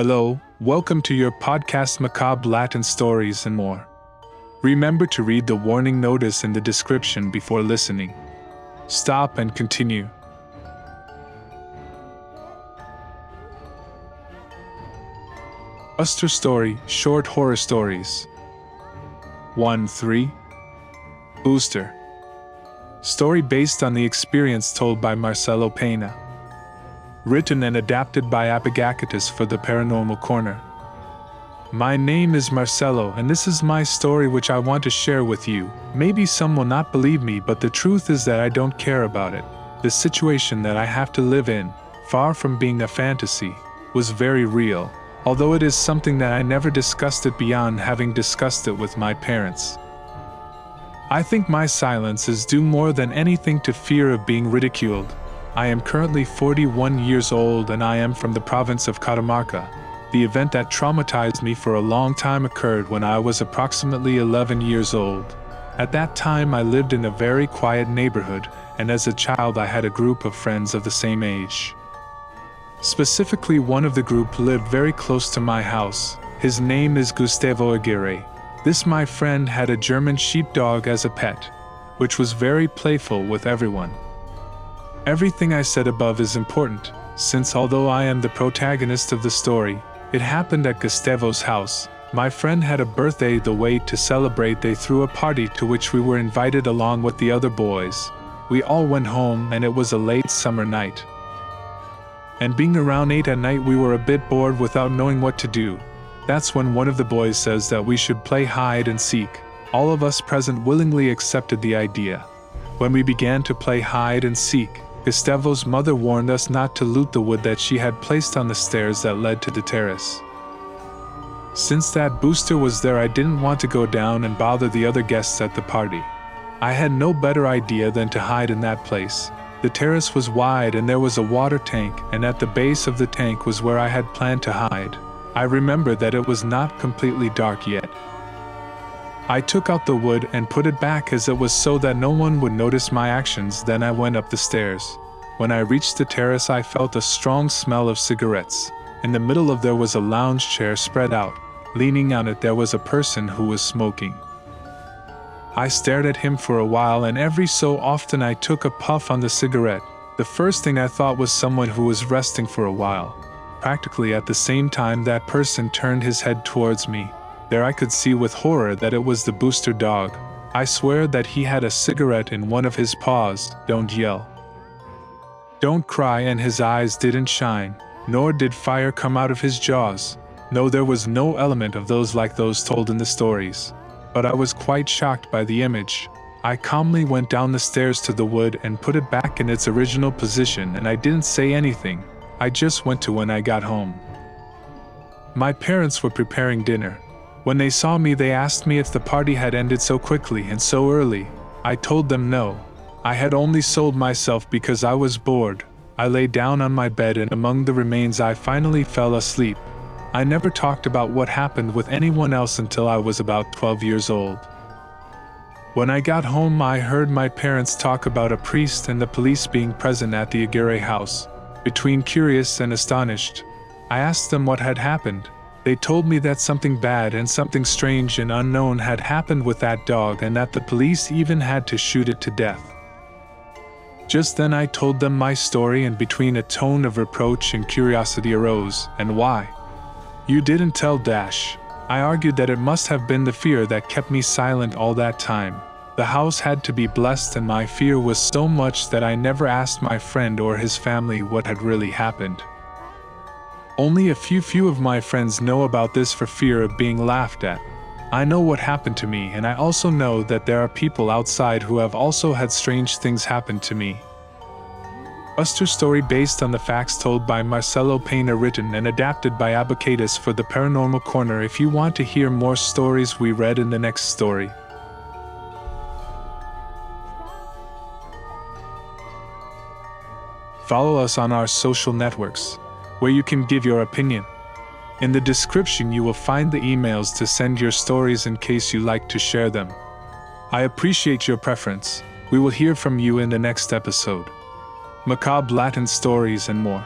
Hello, welcome to your podcast Macabre Latin Stories and more. Remember to read the warning notice in the description before listening. Stop and continue. Uster Story Short Horror Stories 1 3 Booster Story based on the experience told by Marcelo Pena. Written and adapted by Apagakitis for the Paranormal Corner. My name is Marcelo, and this is my story which I want to share with you. Maybe some will not believe me, but the truth is that I don't care about it. The situation that I have to live in, far from being a fantasy, was very real although it is something that I never discussed it beyond having discussed it with my parents. I think my silence is due more than anything to fear of being ridiculed. I am currently 41 years old and I am from the province of Catamarca. The event that traumatized me for a long time occurred when I was approximately 11 years old. At that time, I lived in a very quiet neighborhood, and as a child, I had a group of friends of the same age. Specifically, one of the group lived very close to my house. His name is Gustavo Aguirre. This my friend had a German sheepdog as a pet, which was very playful with everyone. Everything I said above is important, since although I am the protagonist of the story, it happened at Gustavo's house. My friend had a birthday the way to celebrate they threw a party to which we were invited along with the other boys. We all went home and it was a late summer night and being around 8 at night, we were a bit bored without knowing what to do. That's when one of the boys says that we should play hide and seek. All of us present willingly accepted the idea. When we began to play hide and seek, Gustavo's mother warned us not to loot the wood that she had placed on the stairs that led to the terrace. Since that booster was there, I didn't want to go down and bother the other guests at the party. I had no better idea than to hide in that place. The terrace was wide and there was a water tank, and at the base of the tank was where I had planned to hide. I remember that it was not completely dark yet. I took out the wood and put it back as it was so that no one would notice my actions. Then I went up the stairs. When I reached the terrace, I felt a strong smell of cigarettes. In the middle of there was a lounge chair spread out. Leaning on it, there was a person who was smoking. I stared at him for a while, and every so often I took a puff on the cigarette. The first thing I thought was someone who was resting for a while. Practically at the same time, that person turned his head towards me. There I could see with horror that it was the booster dog. I swear that he had a cigarette in one of his paws. Don't yell. Don't cry, and his eyes didn't shine, nor did fire come out of his jaws. No, there was no element of those like those told in the stories but I was quite shocked by the image. I calmly went down the stairs to the wood and put it back in its original position, and I didn't say anything. I just went to when I got home. My parents were preparing dinner. When they saw me, they asked me if the party had ended so quickly and so early. I told them no. I had only sold myself because I was bored. I lay down on my bed, and among the remains, I finally fell asleep. I never talked about what happened with anyone else until I was about 12 years old. When I got home, I heard my parents talk about a priest and the police being present at the Aguirre house. Between curious and astonished, I asked them what had happened. They told me that something bad and something strange and unknown had happened with that dog and that the police even had to shoot it to death. Just then I told them my story, and between a tone of reproach and curiosity arose, and why? You didn't tell Dash. I argued that it must have been the fear that kept me silent all that time. The house had to be blessed, and my fear was so much that I never asked my friend or his family what had really happened. Only a few few of my friends know about this for fear of being laughed at. I know what happened to me, and I also know that there are people outside who have also had strange things happen to me. Uster story based on the facts told by Marcelo Pena written and adapted by Abacatus for the Paranormal Corner if you want to hear more stories we read in the next story. Follow us on our social networks, where you can give your opinion. In the description, you will find the emails to send your stories in case you like to share them. I appreciate your preference. We will hear from you in the next episode macabre Latin stories, and more.